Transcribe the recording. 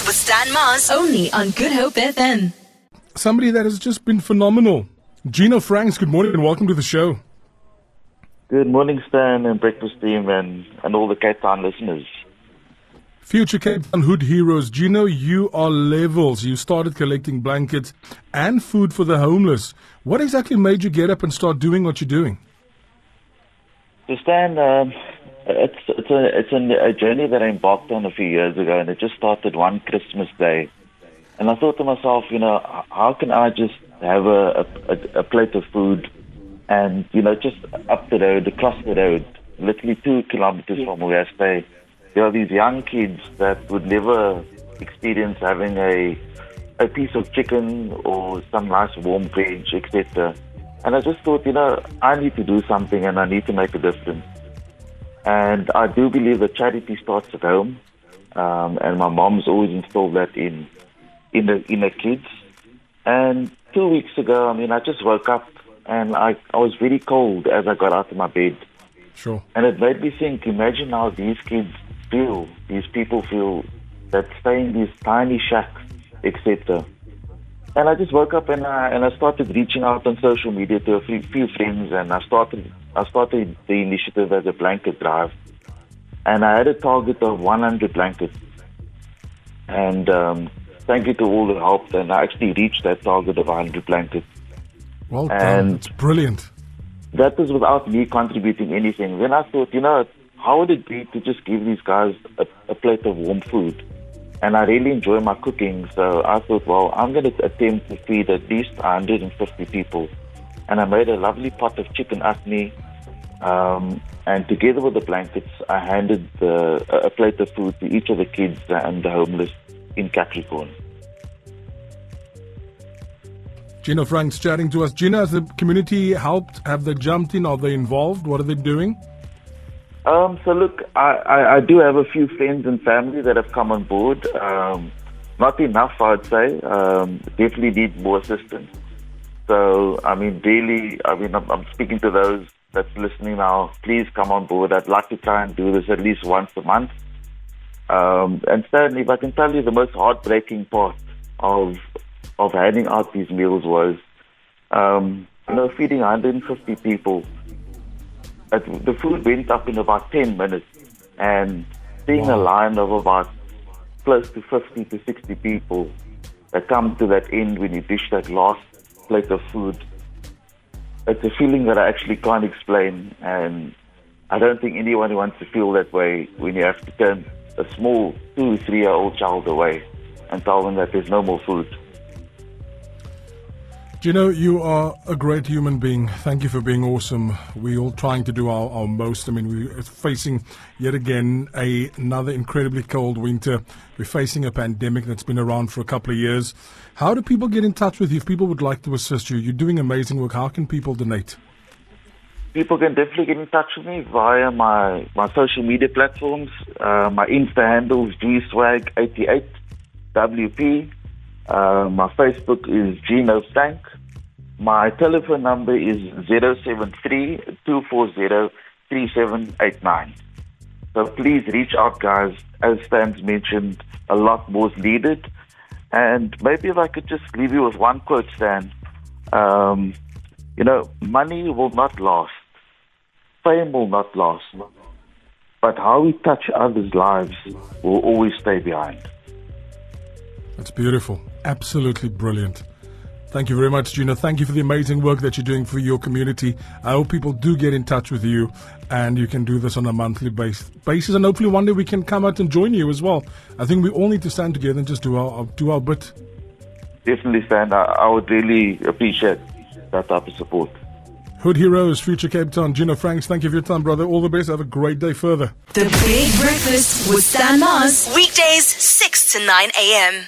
Breakfast with Stan Mars. Only on Good Hope FM. Somebody that has just been phenomenal. Gino Franks, good morning and welcome to the show. Good morning, Stan and Breakfast team and, and all the Cape Town listeners. Future Cape Town Hood Heroes. Gino, you are levels. You started collecting blankets and food for the homeless. What exactly made you get up and start doing what you're doing? So, Stan, um, it's it's a it's a, a journey that I embarked on a few years ago, and it just started one Christmas day. And I thought to myself, you know, how can I just have a, a, a plate of food and, you know, just up the road, across the road, literally two kilometers from where I stay, there are these young kids that would never experience having a a piece of chicken or some nice warm veg, etc. And I just thought, you know, I need to do something and I need to make a difference. And I do believe that charity starts at home. Um, and my mom's always instilled that in in the in the kids. And two weeks ago, I mean, I just woke up and I I was really cold as I got out of my bed. Sure. And it made me think. Imagine how these kids feel. These people feel that stay in these tiny shacks, etc. And I just woke up and I, and I started reaching out on social media to a few, few friends, and I started I started the initiative as a blanket drive, and I had a target of 100 blankets. And um, thank you to all the help, and I actually reached that target of 100 blankets. Well done. And- It's brilliant. That was without me contributing anything. Then I thought, you know, how would it be to just give these guys a, a plate of warm food? And I really enjoy my cooking, so I thought, well, I'm going to attempt to feed at least 150 people. And I made a lovely pot of chicken akhni, um, and together with the blankets, I handed the, a a plate of food to each of the kids and the homeless in Capricorn. Gino Franks chatting to us. Gino, has the community helped? Have they jumped in? Are they involved? What are they doing? Um, so look, I, I, I do have a few friends and family that have come on board. Um, not enough, I'd say. Um, definitely need more assistance. So, I mean, daily, I mean, I'm, I'm speaking to those that's listening now. Please come on board. I'd like to try and do this at least once a month. Um, and certainly, if I can tell you the most heartbreaking part of of handing out these meals was, um, you know, feeding 150 people it, the food went up in about 10 minutes and seeing a line of about close to 50 to 60 people that come to that end when you dish that last plate of food. It's a feeling that I actually can't explain and I don't think anyone wants to feel that way when you have to turn a small two three year old child away and tell them that there's no more food Gino, you are a great human being. Thank you for being awesome. We're all trying to do our, our most. I mean, we're facing yet again a, another incredibly cold winter. We're facing a pandemic that's been around for a couple of years. How do people get in touch with you if people would like to assist you? You're doing amazing work. How can people donate? people can definitely get in touch with me via my, my social media platforms. Uh, my Insta handle is gswag88wp. Uh, my Facebook is Gino Stank. My telephone number is 073-240-3789. So please reach out, guys. As Stan's mentioned, a lot more is needed. And maybe if I could just leave you with one quote, Stan. Um, you know, money will not last. Fame will not last. But how we touch others' lives will always stay behind. That's beautiful. Absolutely brilliant. Thank you very much, Gino. Thank you for the amazing work that you're doing for your community. I hope people do get in touch with you and you can do this on a monthly base, basis. And hopefully one day we can come out and join you as well. I think we all need to stand together and just do our, do our bit. Definitely, Stan. I, I would really appreciate that type of support. Hood Heroes, Future Cape Town, Gino Franks, thank you for your time, brother. All the best. Have a great day further. The Big Breakfast with Stan Mars. Weekdays, 6 to 9 a.m.